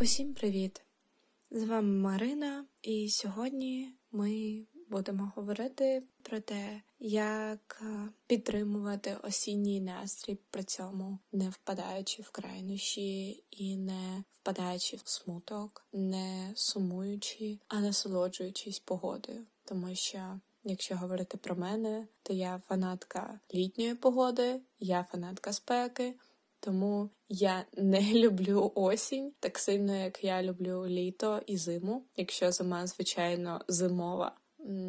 Усім привіт! З вами Марина, і сьогодні ми будемо говорити про те, як е, підтримувати осінній настрій, при цьому не впадаючи в крайнощі і не впадаючи в смуток, не сумуючи, а насолоджуючись погодою, тому що. Якщо говорити про мене, то я фанатка літньої погоди, я фанатка спеки, тому я не люблю осінь так сильно, як я люблю літо і зиму, якщо зима, звичайно, зимова.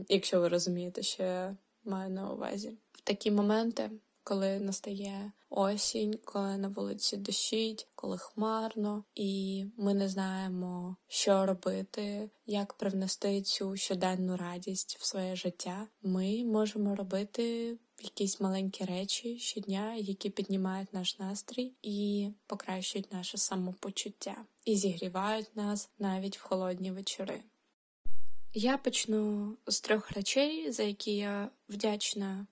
Якщо ви розумієте, що я маю на увазі. В такі моменти, коли настає осінь, коли на вулиці дощить, коли хмарно, і ми не знаємо, що робити, як привнести цю щоденну радість в своє життя, ми можемо робити якісь маленькі речі щодня, які піднімають наш настрій і покращують наше самопочуття, і зігрівають нас навіть в холодні вечори. Я почну з трьох речей, за які я вдячна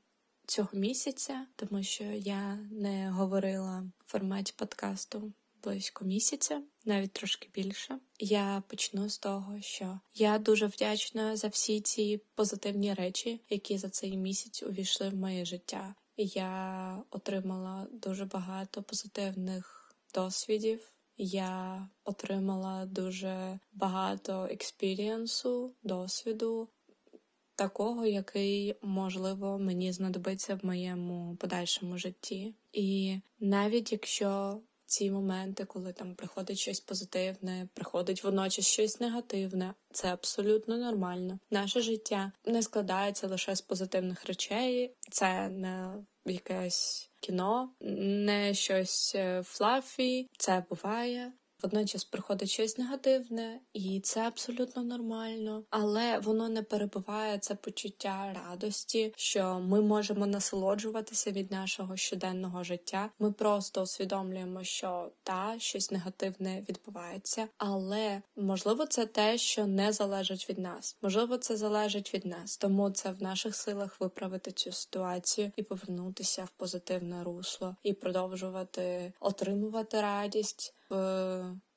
цього місяця, тому що я не говорила в форматі подкасту близько місяця, навіть трошки більше. Я почну з того, що я дуже вдячна за всі ці позитивні речі, які за цей місяць увійшли в моє життя. Я отримала дуже багато позитивних досвідів. Я отримала дуже багато експірієнсу, досвіду, такого, який можливо мені знадобиться в моєму подальшому житті. І навіть якщо ці моменти, коли там приходить щось позитивне, приходить водночас щось негативне, це абсолютно нормально. Наше життя не складається лише з позитивних речей, це не якесь кіно, не щось е, флафі, це буває. Водночас приходить щось негативне, і це абсолютно нормально, але воно не перебуває це почуття радості, що ми можемо насолоджуватися від нашого щоденного життя. Ми просто усвідомлюємо, що та щось негативне відбувається, але можливо це те, що не залежить від нас. Можливо, це залежить від нас, тому це в наших силах виправити цю ситуацію і повернутися в позитивне русло, і продовжувати отримувати радість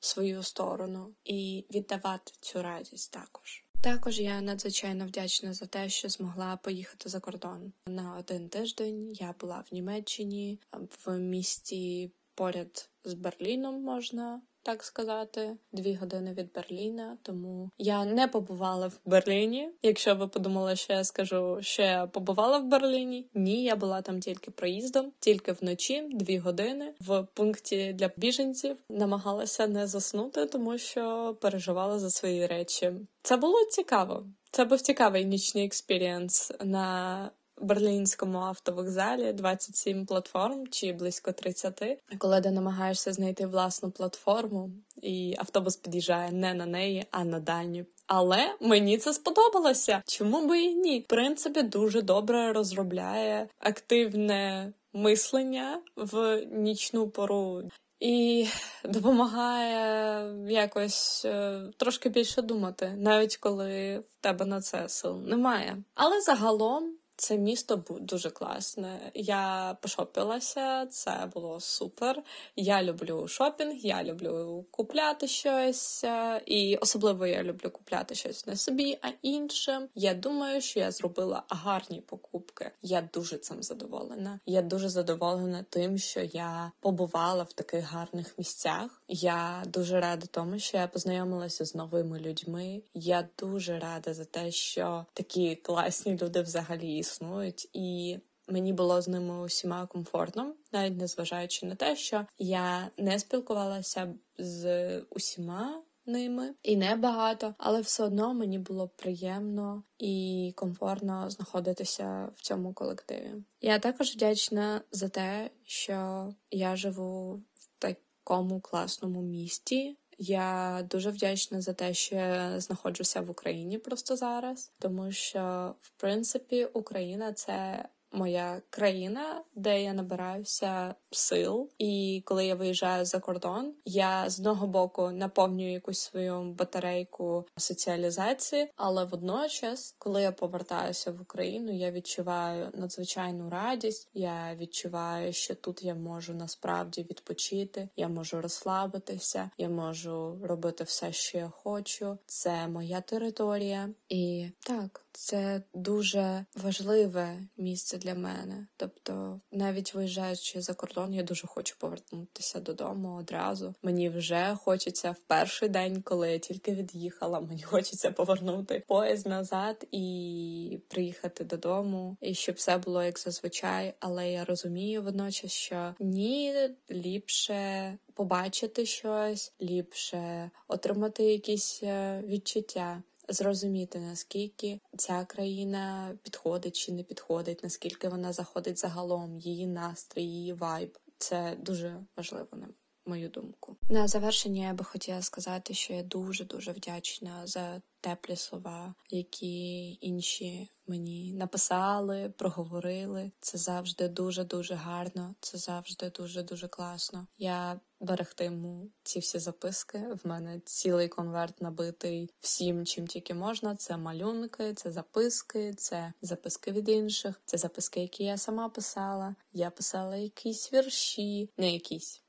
в свою сторону і віддавати цю радість також. Також я надзвичайно вдячна за те, що змогла поїхати за кордон на один тиждень. Я була в Німеччині в місті поряд з Берліном можна так сказати, дві години від Берліна. Тому я не побувала в Берліні. Якщо ви подумали, що я скажу, що я побувала в Берліні, ні, я була там тільки проїздом, тільки вночі, дві години в пункті для біженців. Намагалася не заснути, тому що переживала за свої речі. Це було цікаво. Це був цікавий нічний experience на берлінському автовокзалі 27 платформ чи близько 30, коли ти намагаєшся знайти власну платформу, і автобус під'їжджає не на неї, а на дальню. Але мені це сподобалося. Чому би і ні? В принципі, дуже добре розробляє активне мислення в нічну пору. І допомагає якось е, трошки більше думати, навіть коли в тебе на це сил немає. Але загалом це місто дуже класне. Я пошопилася, це було супер. Я люблю шопінг, я люблю купляти щось, е, і особливо я люблю купляти щось не собі, а іншим. Я думаю, що я зробила гарні покупки. Я дуже цим задоволена. Я дуже задоволена тим, що я побувала в таких гарних місцях. Я дуже рада тому, що я познайомилася з новими людьми. Я дуже рада за те, що такі класні люди взагалі існують, і мені було з ними усіма комфортно, навіть незважаючи на те, що я не спілкувалася з усіма. Ними і не багато, але все одно мені було приємно і комфортно знаходитися в цьому колективі. Я також вдячна за те, що я живу в такому класному місті, я дуже вдячна за те, що я знаходжуся в Україні просто зараз, тому що в принципі Україна це моя країна, де я набираюся сил. І коли я виїжджаю за кордон, я з одного боку наповнюю якусь свою батарейку соціалізації, але водночас, коли я повертаюся в Україну, я відчуваю надзвичайну радість. Я відчуваю, що тут я можу насправді відпочити, я можу розслабитися, я можу робити все, що я хочу. Це моя територія, і так. Це дуже важливе місце для мене. Тобто, навіть виїжджаючи за кордон, я дуже хочу повернутися додому одразу. Мені вже хочеться в перший день, коли я тільки від'їхала. Мені хочеться повернути поїзд назад і приїхати додому, і щоб все було як зазвичай. Але я розумію водночас, що ні ліпше побачити щось, ліпше отримати якісь е, відчуття зрозуміти, наскільки ця країна підходить чи не підходить, наскільки вона заходить загалом, її настрій, її вайб. Це дуже важливо на мою думку. На завершення я би хотіла сказати, що я дуже дуже вдячна за теплі слова, які інші мені написали, проговорили. Це завжди дуже дуже гарно. Це завжди дуже дуже класно. Я берегтиму ці всі записки. В мене цілий конверт набитий всім, чим тільки можна. Це малюнки, це записки, це записки від інших, це записки, які я сама писала. Я писала якісь вірші, не якісь.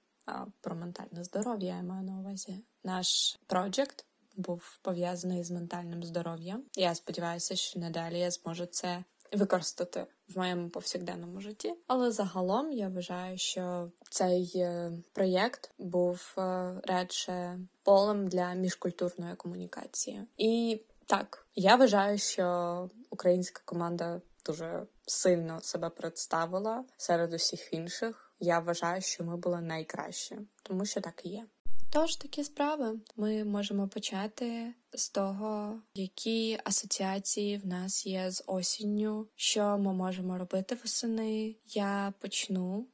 Про ментальне здоров'я я маю на увазі. Наш проджект був пов'язаний з ментальним здоров'ям. Я сподіваюся, що надалі я зможу це використати в моєму повсякденному житті. Але загалом я вважаю, що цей е, проєкт був е, радше полем для міжкультурної комунікації. І так, я вважаю, що українська команда дуже сильно себе представила серед усіх інших. Я вважаю, що ми були найкращі, тому що так і є. Тож такі справи ми можемо почати з того, які асоціації в нас є з осінню, що ми можемо робити восени. Я почну.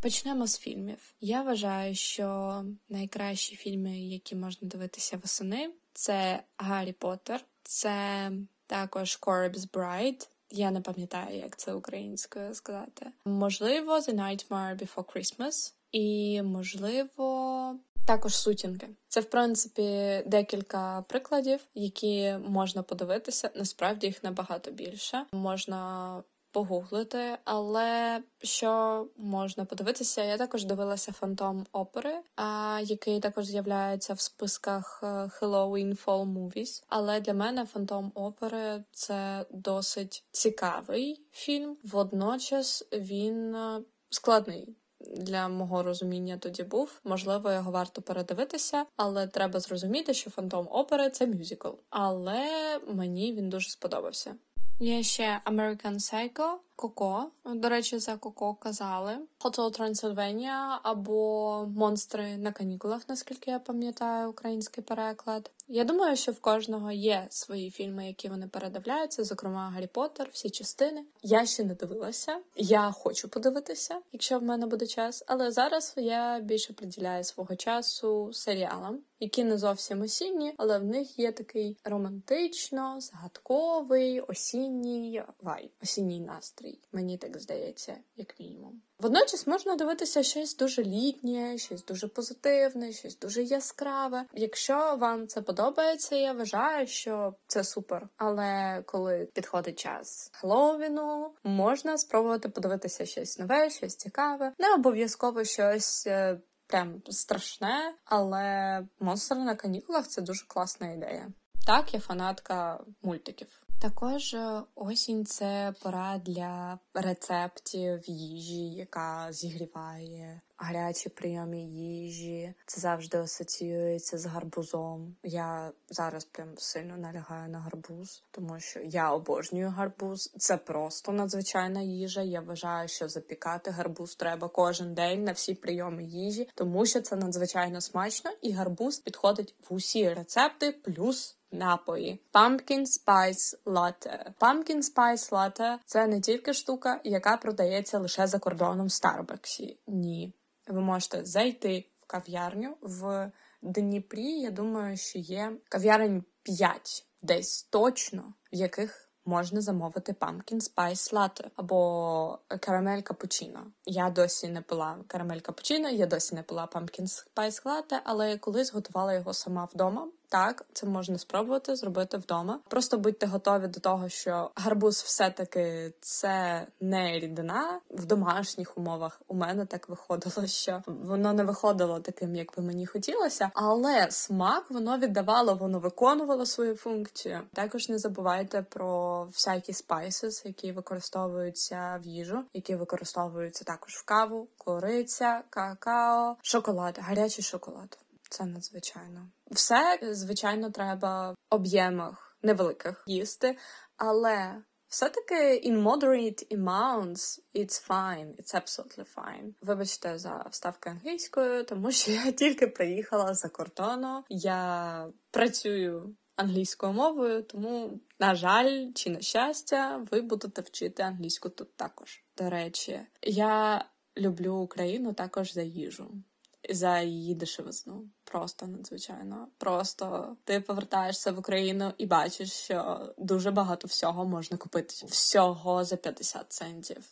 Почнемо з фільмів. Я вважаю, що найкращі фільми, які можна дивитися восени, це Гаррі Поттер, це також Corpse Bride. Я не пам'ятаю, як це українською сказати. Можливо, The Nightmare Before Christmas. І можливо, також сутінки. Це, в принципі, декілька прикладів, які можна подивитися. Насправді їх набагато більше. Можна погуглити, але що можна подивитися, я також дивилася фантом опери, а який також з'являється в списках е, Halloween Fall Movies. Але для мене фантом опери це досить цікавий фільм. Водночас він е, складний для мого розуміння тоді був. Можливо, його варто передивитися, але треба зрозуміти, що фантом опери це мюзикл. Але мені він дуже сподобався. Є ще American Psycho, Коко. До речі, за Коко казали. Hotel Transylvania або Монстри на канікулах, наскільки я пам'ятаю, український переклад. Я думаю, що в кожного є свої фільми, які вони передивляються, зокрема Гаррі Поттер, всі частини. Я ще не дивилася. Я хочу подивитися, якщо в мене буде час. Але зараз я більше приділяю свого часу серіалам, які не зовсім осінні, але в них є такий романтично, загадковий осінній вайб, осінній настрій. Мені так здається, як мінімум. Водночас можна дивитися щось дуже літнє, щось дуже позитивне, щось дуже яскраве. Якщо вам це подобається, я вважаю, що це супер. Але коли підходить час Хеллоуіну, можна спробувати подивитися щось нове, щось цікаве, не обов'язково щось. Е, прям страшне, але монстр на канікулах це дуже класна ідея. Так, я фанатка мультиків. Також е, осінь це пора для рецептів їжі, яка зігріває гарячі прийоми їжі. Це завжди асоціюється з гарбузом. Я зараз прям сильно налягаю на гарбуз, тому що я обожнюю гарбуз. Це просто надзвичайна їжа. Я вважаю, що запікати гарбуз треба кожен день на всі прийоми їжі, тому що це надзвичайно смачно, і гарбуз підходить в усі рецепти, плюс напої. Pumpkin Spice Latte. Pumpkin Spice Latte – це не тільки штука, яка продається лише за кордоном в Старбаксі. Ні. Ви можете зайти в кав'ярню в Дніпрі. Я думаю, що є кав'ярень 5 десь точно, в яких можна замовити pumpkin spice latte або карамель капучино. Я досі не пила карамель капучино, я досі не пила pumpkin spice latte, але колись готувала його сама вдома. Так, це можна спробувати зробити вдома. Просто будьте готові до того, що гарбуз все-таки це не рідина в домашніх умовах. У мене так виходило, що воно не виходило таким, як би мені хотілося, але смак воно віддавало, воно виконувало свою функцію. Також не забувайте про всякі спайсис, які використовуються в їжу, які використовуються також в каву, кориця, какао, шоколад, гарячий шоколад. Це надзвичайно. Все, звичайно, треба в об'ємах невеликих їсти, але все-таки in moderate amounts it's fine, it's absolutely fine. Вибачте за вставки англійською, тому що я тільки приїхала за кордону. Я працюю англійською мовою, тому, на жаль, чи на щастя, ви будете вчити англійську тут також. До речі, я люблю Україну також за їжу за її дешевизну. Просто надзвичайно. Просто ти повертаєшся в Україну і бачиш, що дуже багато всього можна купити. Всього за 50 центів.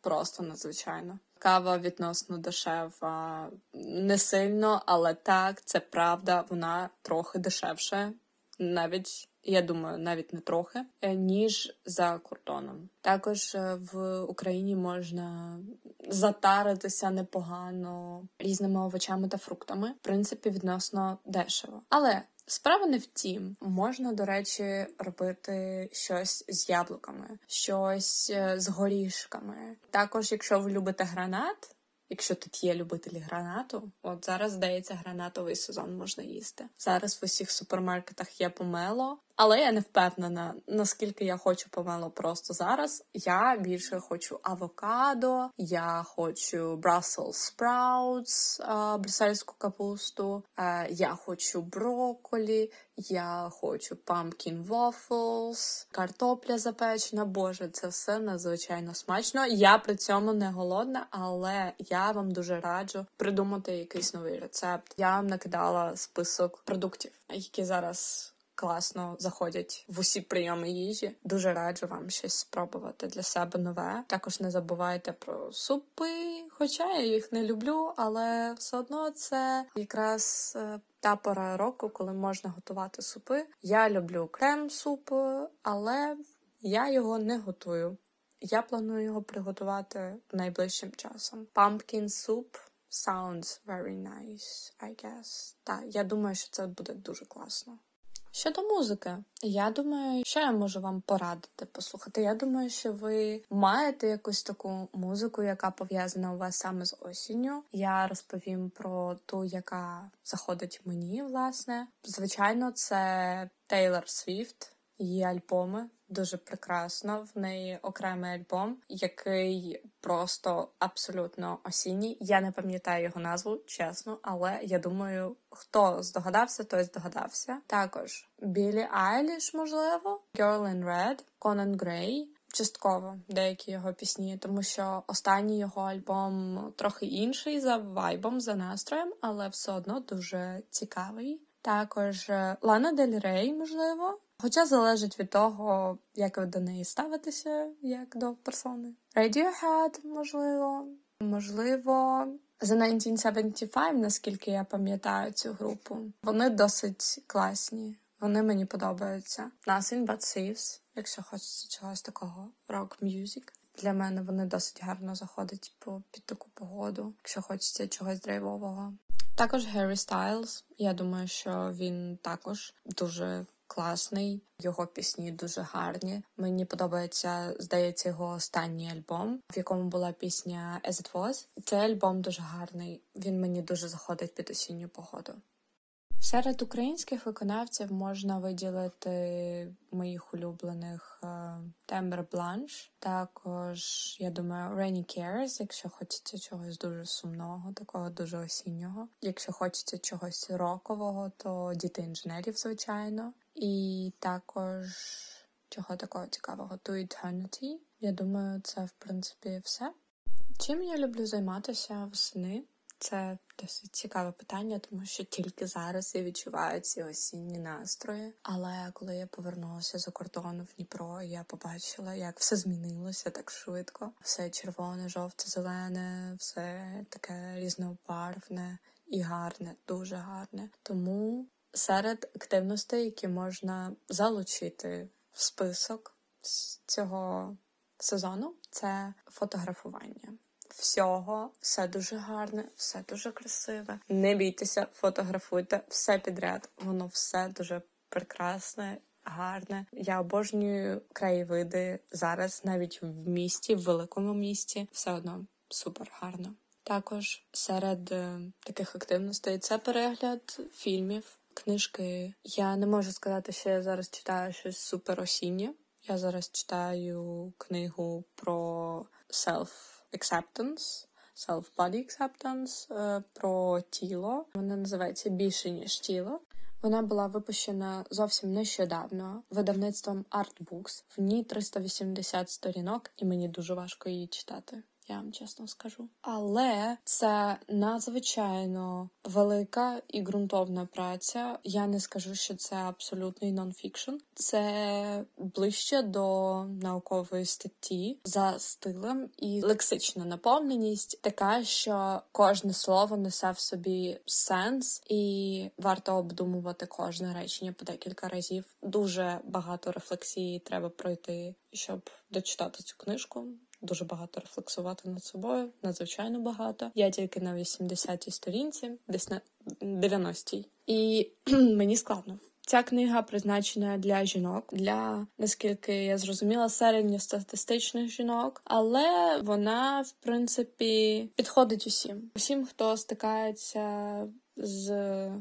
Просто надзвичайно. Кава відносно дешева не сильно, але так, це правда, вона трохи дешевше, навіть я думаю, навіть не трохи, е, ніж за кордоном. Також е, в Україні можна затаритися непогано різними овочами та фруктами, в принципі, відносно дешево. Але справа не в тім, можна, до речі, робити щось з яблуками, щось е, з горішками. Також, якщо ви любите гранат. Якщо тут є любителі гранату, от зараз здається, гранатовий сезон можна їсти. Зараз в усіх супермаркетах є помело, але я не впевнена, наскільки я хочу помело просто зараз. Я більше хочу авокадо, я хочу Brussels sprouts, брюссельську капусту, я хочу брокколі, я хочу pumpkin waffles, картопля запечена. Боже, це все надзвичайно смачно. Я при цьому не голодна, але я вам дуже раджу придумати якийсь новий рецепт. Я вам накидала список продуктів, які зараз класно заходять в усі прийоми їжі. Дуже раджу вам щось спробувати для себе нове. Також не забувайте про супи, хоча я їх не люблю, але все одно це якраз е, та пора року, коли можна готувати супи. Я люблю крем-суп, але я його не готую. Я планую його приготувати найближчим часом. Pumpkin soup sounds very nice, I guess. Так, я думаю, що це буде дуже класно. Щодо музики, я думаю, що я можу вам порадити послухати. Я думаю, що ви маєте якусь таку музику, яка пов'язана у вас саме з осінню. Я розповім про ту, яка заходить мені, власне. Звичайно, це Тейлор Свіфт, її альбоми дуже прекрасно. В неї окремий альбом, який просто абсолютно осінній. Я не пам'ятаю його назву, чесно, але я думаю, хто здогадався, той здогадався. Також Білі Айліш, можливо, Girl in Red, Conan Gray. Частково деякі його пісні, тому що останній його альбом трохи інший за вайбом, за настроєм, але все одно дуже цікавий. Також Лана Дель Рей, можливо, Хоча залежить від того, як ви до неї ставитеся, як до персони. Radiohead, можливо, можливо, The 1975, наскільки я пам'ятаю цю групу. Вони досить класні. Вони мені подобаються. Nothing but Thieves, якщо хочеться чогось такого rock music. Для мене вони досить гарно заходять по під таку погоду, якщо хочеться чогось драйвового. Також Harry Styles. Я думаю, що він також дуже класний, його пісні дуже гарні. Мені подобається, здається, його останній альбом, в якому була пісня As It Was. Цей альбом дуже гарний. Він мені дуже заходить під осінню погоду. Серед українських виконавців можна виділити моїх улюблених Тембер Бланш. Також, я думаю, Rainy Cares, якщо хочеться чогось дуже сумного, такого дуже осіннього. Якщо хочеться чогось рокового, то діти інженерів, звичайно. І також чого такого цікавого To Eternity. Я думаю, це в принципі все. Чим я люблю займатися восени? Це досить цікаве питання, тому що тільки зараз я відчуваю ці осінні настрої. Але коли я повернулася за кордону в Дніпро, я побачила, як все змінилося так швидко. Все червоне, жовте, зелене, все таке різнобарвне і гарне, дуже гарне. Тому серед активностей, які можна залучити в список цього сезону, це фотографування. Всього все дуже гарне, все дуже красиве. Не бійтеся, фотографуйте все підряд. Воно все дуже прекрасне, гарне. Я обожнюю краєвиди зараз, навіть в місті, в великому місті, все одно супер гарно. Також серед е, таких активностей це перегляд фільмів, книжки. Я не можу сказати, що я зараз читаю щось супер осіннє. Я зараз читаю книгу про self-acceptance, self-body acceptance, е, про тіло. Вона називається більше ніж тіло. Вона була випущена зовсім нещодавно видавництвом Artbooks. В ній 380 сторінок, і мені дуже важко її читати я вам чесно скажу. Але це надзвичайно велика і ґрунтовна праця. Я не скажу, що це абсолютний нонфікшн. Це ближче до наукової статті за стилем і лексична наповненість, така, що кожне слово несе в собі сенс, і варто обдумувати кожне речення по декілька разів. Дуже багато рефлексії треба пройти, щоб дочитати цю книжку дуже багато рефлексувати над собою, надзвичайно багато. Я тільки на 80-й сторінці, десь на 90-й. І мені складно. Ця книга призначена для жінок, для наскільки я зрозуміла, середньостатистичних жінок, але вона в принципі підходить усім, усім, хто стикається з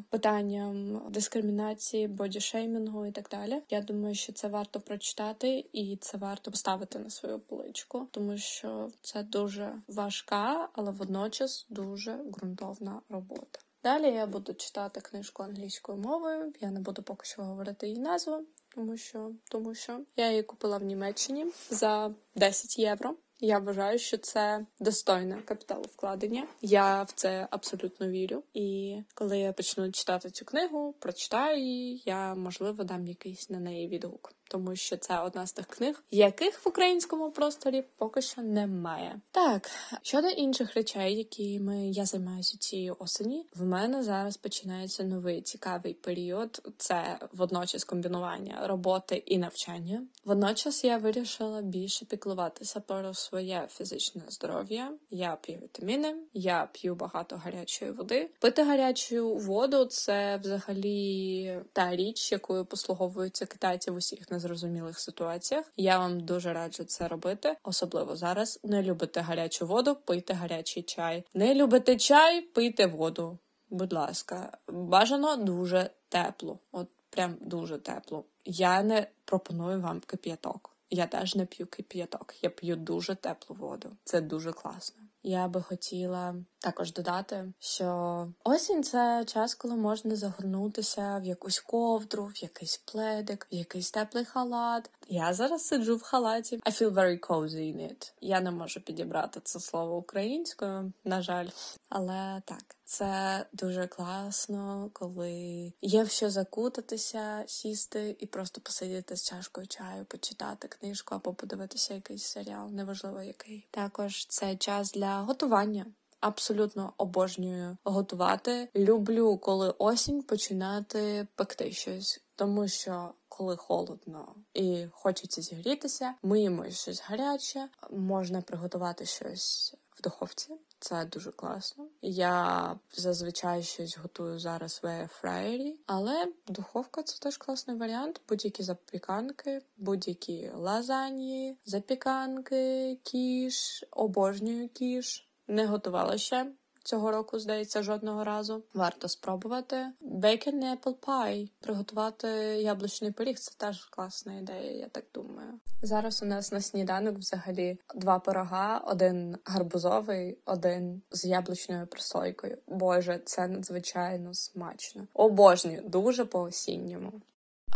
питанням дискримінації, бодішеймінгу і так далі. Я думаю, що це варто прочитати і це варто поставити на свою поличку, тому що це дуже важка, але водночас дуже ґрунтовна робота. Далі я буду читати книжку англійською мовою. Я не буду поки що говорити її назву, тому що тому що я її купила в Німеччині за 10 євро. Я вважаю, що це достойне капіталовкладення. Я в це абсолютно вірю. І коли я почну читати цю книгу, прочитаю її, я можливо дам якийсь на неї відгук тому що це одна з тих книг, яких в українському просторі поки що немає. Так щодо інших речей, якими я займаюся цієї осені, в мене зараз починається новий цікавий період. Це водночас комбінування роботи і навчання. Водночас я вирішила більше піклуватися про своє фізичне здоров'я. Я п'ю вітаміни, я п'ю багато гарячої води. Пити гарячу воду це взагалі та річ, якою послуговуються китайці в усіх незрозумілих ситуаціях. Я вам дуже раджу це робити, особливо зараз. Не любите гарячу воду, пийте гарячий чай. Не любите чай, пийте воду. Будь ласка, бажано дуже тепло, от прям дуже тепло. Я не пропоную вам кип'яток. Я теж не п'ю кип'яток. Я п'ю дуже теплу воду. Це дуже класно. Я би хотіла також додати, що осінь це час, коли можна загорнутися в якусь ковдру, в якийсь пледик, в якийсь теплий халат. Я зараз сиджу в халаті. I feel very cozy in it. Я не можу підібрати це слово українською, на жаль, але так. Це дуже класно, коли є в що закутатися, сісти і просто посидіти з чашкою чаю, почитати книжку або подивитися якийсь серіал, неважливо який. Також це час для готування. Абсолютно обожнюю готувати. Люблю, коли осінь починати пекти щось, тому що коли холодно і хочеться зігрітися, ми їмо щось гаряче, можна приготувати щось в духовці. Це дуже класно. Я зазвичай щось готую зараз в фраєрі, але духовка це теж класний варіант. Будь-які запіканки, будь-які лазаньї, запіканки, кіш, обожнюю кіш. Не готувала ще цього року, здається, жодного разу. Варто спробувати. Bacon apple pie. Приготувати яблучний пиріг це теж класна ідея, я так думаю. Зараз у нас на сніданок взагалі два пирога: один гарбузовий, один з яблучною прослойкою. Боже, це надзвичайно смачно. Обожнюю, дуже по осінньому.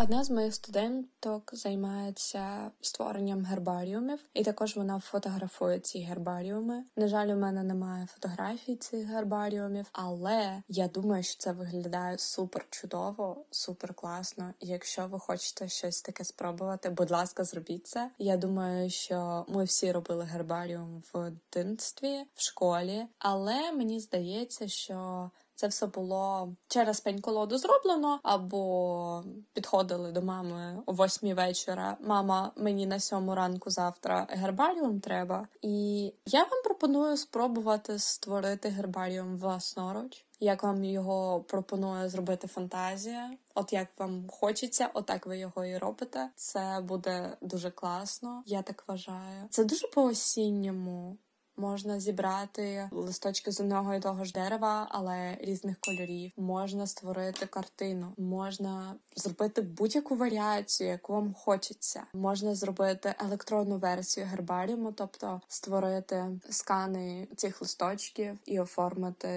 Одна з моїх студенток займається створенням гербаріумів, і також вона фотографує ці гербаріуми. На жаль, у мене немає фотографій цих гербаріумів, але я думаю, що це виглядає супер чудово, супер класно. Якщо ви хочете щось таке спробувати, будь ласка, зробіть це. Я думаю, що ми всі робили гербаріум в дитинстві, в школі, але мені здається, що це все було через пень колоду зроблено, або підходили до мами о восьмій вечора. Мама, мені на сьому ранку завтра гербаріум треба. І я вам пропоную спробувати створити гербаріум власноруч. Як вам його пропонує зробити фантазія? От як вам хочеться, отак ви його і робите. Це буде дуже класно. Я так вважаю. Це дуже по осінньому. Можна зібрати листочки з одного і того ж дерева, але різних кольорів. Можна створити картину, можна зробити будь-яку варіацію, яку вам хочеться. Можна зробити електронну версію гербаріуму, тобто створити скани цих листочків і оформити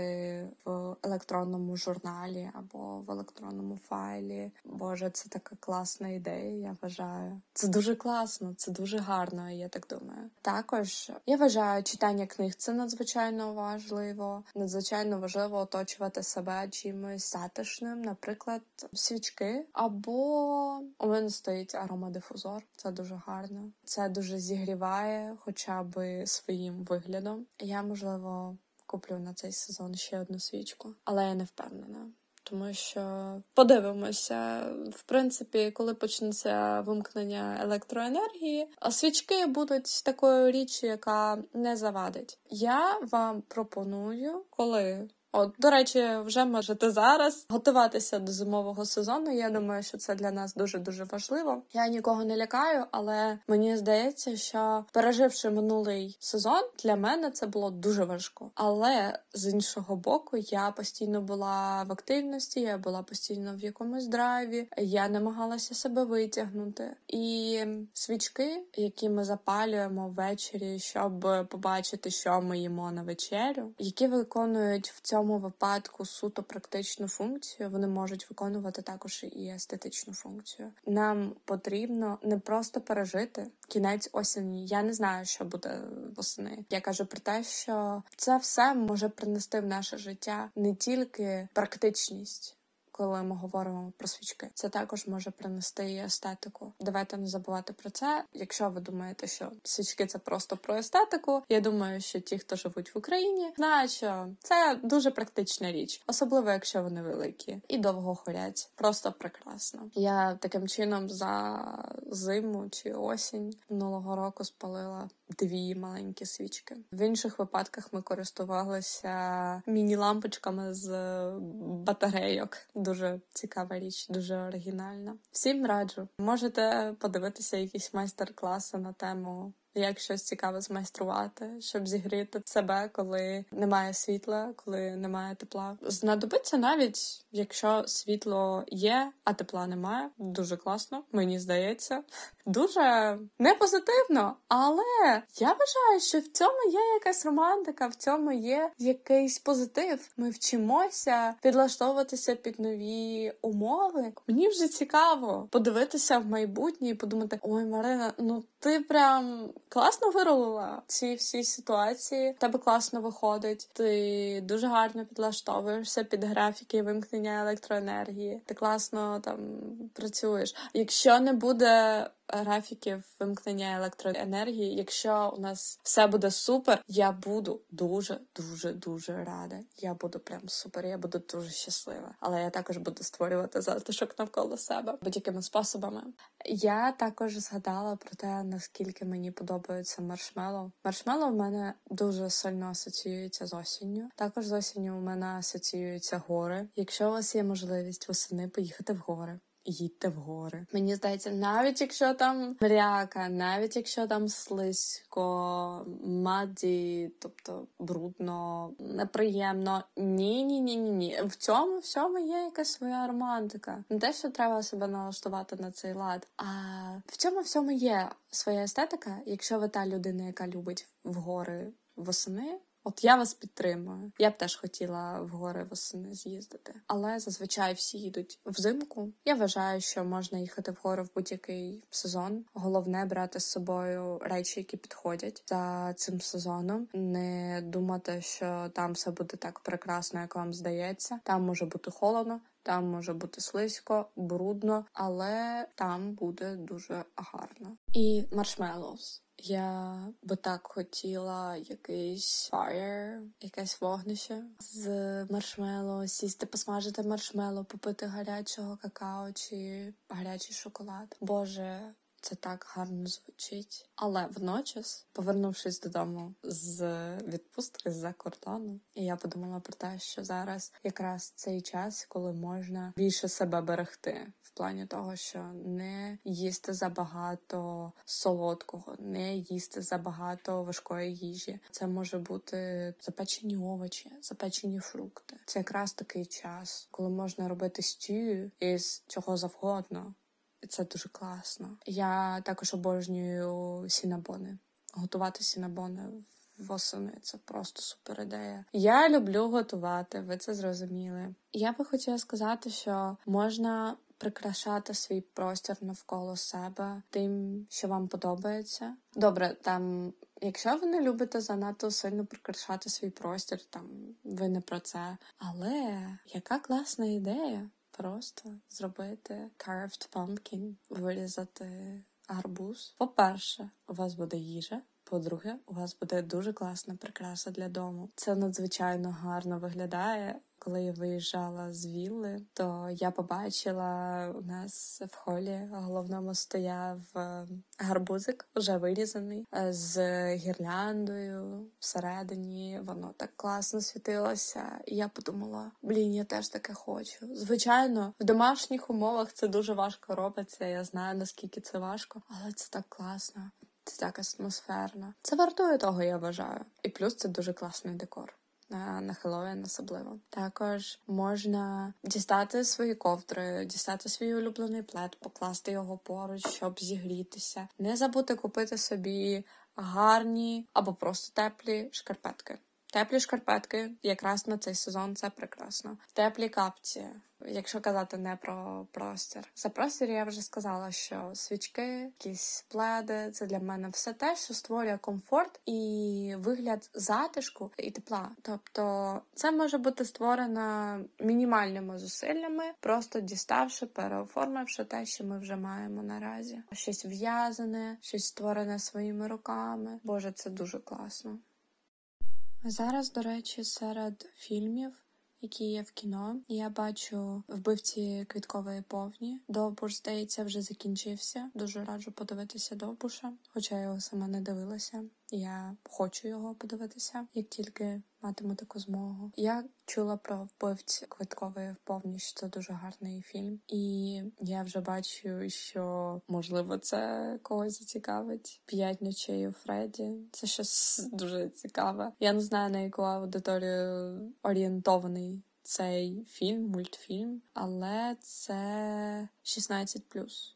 в електронному журналі або в електронному файлі. Боже, це така класна ідея. Я вважаю. Це дуже класно, це дуже гарно. Я так думаю. Також я вважаю читання читання книг це надзвичайно важливо. Надзвичайно важливо оточувати себе чимось затишним, наприклад, свічки. Або у мене стоїть аромадифузор. Це дуже гарно. Це дуже зігріває, хоча б своїм виглядом. Я можливо куплю на цей сезон ще одну свічку, але я не впевнена тому що подивимося, в принципі, коли почнеться вимкнення електроенергії, а свічки будуть такою річчю, яка не завадить. Я вам пропоную, коли От, до речі, вже можете зараз готуватися до зимового сезону. Я думаю, що це для нас дуже дуже важливо. Я нікого не лякаю, але мені здається, що переживши минулий сезон, для мене це було дуже важко. Але з іншого боку, я постійно була в активності, я була постійно в якомусь драйві, я намагалася себе витягнути. І свічки, які ми запалюємо ввечері, щоб побачити, що ми їмо на вечерю, які виконують в цьому цьому випадку суто практичну функцію, вони можуть виконувати також і естетичну функцію. Нам потрібно не просто пережити кінець осені. Я не знаю, що буде восени. Я кажу про те, що це все може принести в наше життя не тільки практичність коли ми говоримо про свічки. Це також може принести і естетику. Давайте не забувати про це. Якщо ви думаєте, що свічки це просто про естетику, я думаю, що ті, хто живуть в Україні, знають, що це дуже практична річ, особливо якщо вони великі і довго горять. Просто прекрасно. Я таким чином за зиму чи осінь минулого року спалила дві маленькі свічки. В інших випадках ми користувалися міні-лампочками з батарейок. Дуже цікава річ, дуже оригінальна. Всім раджу. Можете подивитися якісь майстер-класи на тему як щось цікаве змайструвати, щоб зігріти себе, коли немає світла, коли немає тепла. Знадобиться навіть, якщо світло є, а тепла немає. Дуже класно, мені здається. Дуже не позитивно, але я вважаю, що в цьому є якась романтика, в цьому є якийсь позитив. Ми вчимося підлаштовуватися під нові умови. Мені вже цікаво подивитися в майбутнє і подумати: ой, Марина, ну ти прям класно виролила ці всі ситуації. Тебе класно виходить. Ти дуже гарно підлаштовуєшся під графіки вимкнення електроенергії. Ти класно там працюєш. Якщо не буде графіків вимкнення електроенергії. Якщо у нас все буде супер, я буду дуже дуже дуже рада. Я буду прям супер. Я буду дуже щаслива. Але я також буду створювати затишок навколо себе будь-якими способами. Я також згадала про те, наскільки мені подобається маршмело. Маршмело в мене дуже сильно асоціюється з осінню. Також з осінню у мене асоціюються гори. Якщо у вас є можливість восени поїхати в гори їдьте в гори. Мені здається, навіть якщо там мряка, навіть якщо там слизько, маді, тобто брудно, неприємно. Ні, ні, ні, ні, ні. В цьому всьому є якась своя романтика. Не те, що треба себе налаштувати на цей лад. А в цьому всьому є своя естетика. Якщо ви та людина, яка любить в гори восени От я вас підтримую. Я б теж хотіла в гори восени з'їздити, але зазвичай всі їдуть взимку. Я вважаю, що можна їхати в гори в будь-який сезон. Головне брати з собою речі, які підходять за цим сезоном. Не думати, що там все буде так прекрасно, як вам здається. Там може бути холодно. Там може бути слизько, брудно, але там буде дуже гарно. І маршмеллоус. Я би так хотіла якийсь fire, якесь вогнище з маршмело, сісти, посмажити маршмело, попити гарячого какао чи гарячий шоколад. Боже, це так гарно звучить. Але водночас, повернувшись додому з відпустки з-за кордону, і я подумала про те, що зараз якраз цей час, коли можна більше себе берегти. В плані того, що не їсти забагато солодкого, не їсти забагато важкої їжі. Це може бути запечені овочі, запечені фрукти. Це якраз такий час, коли можна робити стію із чого завгодно. Це дуже класно. Я також обожнюю сінабони. Готувати сінабони восени це просто супер ідея. Я люблю готувати, ви це зрозуміли. Я би хотіла сказати, що можна прикрашати свій простір навколо себе тим, що вам подобається. Добре, там. Якщо ви не любите занадто сильно прикрашати свій простір, там ви не про це. Але яка класна ідея просто зробити carved pumpkin, вирізати гарбуз. По-перше, у вас буде їжа. По-друге, у вас буде дуже класна прикраса для дому. Це надзвичайно гарно виглядає. Коли я виїжджала з вілли, то я побачила у нас в холі головному стояв е, гарбузик, вже вирізаний, е, з гірляндою всередині. Воно так класно світилося. І я подумала: блін, я теж таке хочу. Звичайно, в домашніх умовах це дуже важко робиться. Я знаю наскільки це важко, але це так класно. Це так атмосферно. Це вартує того, я вважаю. І плюс це дуже класний декор. На, на Хеллоуін особливо. Також можна дістати свої ковдри, дістати свій улюблений плед, покласти його поруч, щоб зігрітися. Не забути купити собі гарні або просто теплі шкарпетки. Теплі шкарпетки якраз на цей сезон це прекрасно. Теплі капці, якщо казати не про простір. За простір я вже сказала, що свічки, якісь пледи це для мене все те, що створює комфорт і вигляд затишку і тепла. Тобто, це може бути створено мінімальними зусиллями, просто діставши, переоформивши те, що ми вже маємо наразі. Щось в'язане, щось створене своїми руками. Боже, це дуже класно. Зараз, до речі, серед фільмів, які є в кіно, я бачу вбивці квіткової повні. Довбуш, здається, вже закінчився. Дуже раджу подивитися Довбуша, хоча я його сама не дивилася. Я хочу його подивитися, як тільки матиму таку змогу. Я чула про вбивці квиткової повні, що це дуже гарний фільм, і я вже бачу, що можливо це когось зацікавить. П'ять ночей у Фредді. Це щось дуже цікаве. Я не знаю на яку аудиторію орієнтований цей фільм, мультфільм, але це 16+.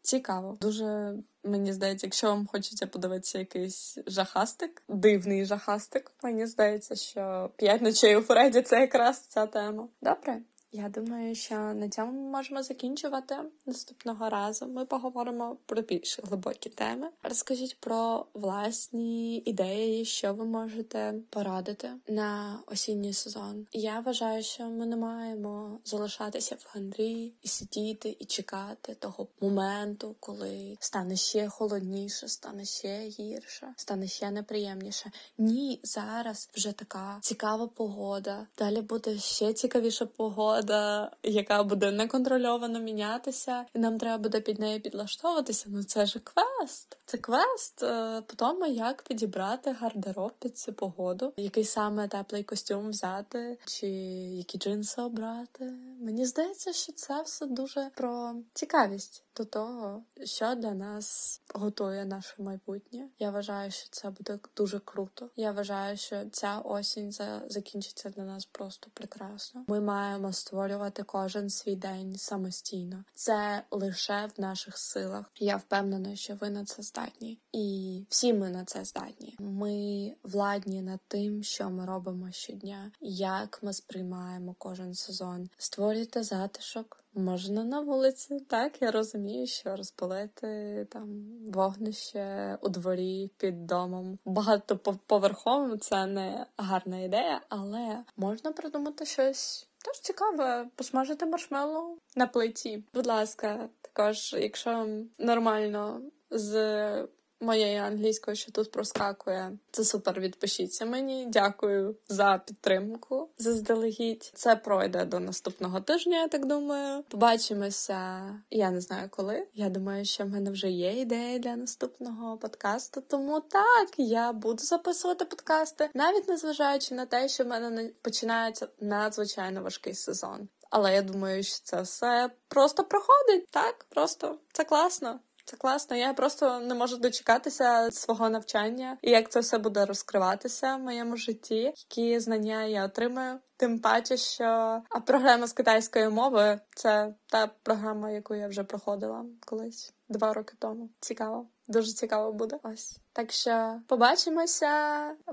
Цікаво. Дуже мені здається, якщо вам хочеться подивитися якийсь жахастик, дивний жахастик, мені здається, що п'ять ночей у Фредді це якраз ця тема. Добре. Я думаю, що на цьому ми можемо закінчувати наступного разу. Ми поговоримо про більш глибокі теми. Розкажіть про власні ідеї, що ви можете порадити на осінній сезон. Я вважаю, що ми не маємо залишатися в хандрі і сидіти і чекати того моменту, коли стане ще холодніше, стане ще гірше, стане ще неприємніше. Ні, зараз вже така цікава погода. Далі буде ще цікавіша погода погода, яка буде неконтрольовано мінятися, і нам треба буде під нею підлаштовуватися. Ну це ж квест. Це квест е, по тому, як підібрати гардероб під цю погоду, який саме теплий костюм взяти, чи які джинси обрати. Мені здається, що це все дуже про цікавість. До того, що для нас готує наше майбутнє. Я вважаю, що це буде дуже круто. Я вважаю, що ця осінь закінчиться для нас просто прекрасно. Ми маємо створювати кожен свій день самостійно. Це лише в наших силах. Я впевнена, що ви на це здатні, і всі ми на це здатні. Ми владні над тим, що ми робимо щодня, як ми сприймаємо кожен сезон. Створюйте затишок. Можна на вулиці, так я розумію, що розпалити там вогнище у дворі під домом багатоповерховим це не гарна ідея, але можна придумати щось теж цікаве, посмажити маршмеллоу на плиті. Будь ласка, також, якщо нормально з моєї англійської, що тут проскакує, це супер. Відпишіться мені. Дякую за підтримку заздалегідь. Це пройде до наступного тижня, я так думаю. Побачимося. Я не знаю коли. Я думаю, що в мене вже є ідеї для наступного подкасту. Тому так я буду записувати подкасти, навіть незважаючи на те, що в мене не- починається надзвичайно важкий сезон. Але я думаю, що це все просто проходить. Так, просто це класно. Це класно. Я просто не можу дочекатися свого навчання і як це все буде розкриватися в моєму житті, які знання я отримаю. Тим паче, що а програма з китайської мови це та програма, яку я вже проходила колись два роки тому. Цікаво, дуже цікаво буде. Ось так що побачимося,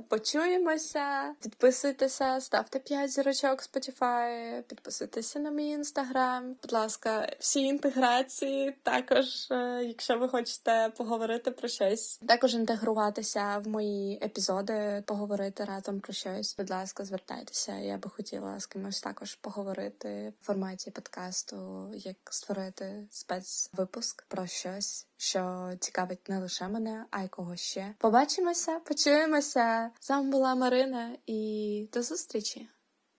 почуємося, підписуйтеся, ставте 5 зірочок Spotify, підписуйтеся на мій інстаграм. Будь ласка, всі інтеграції. Також, е, якщо ви хочете поговорити про щось, також інтегруватися в мої епізоди, поговорити разом про щось. Будь ласка, звертайтеся. Я би хотіла з кимось також поговорити в форматі подкасту, як створити спецвипуск про щось. Що цікавить не лише мене, а й когось ще. Побачимося, почуємося. З вами була Марина, і до зустрічі!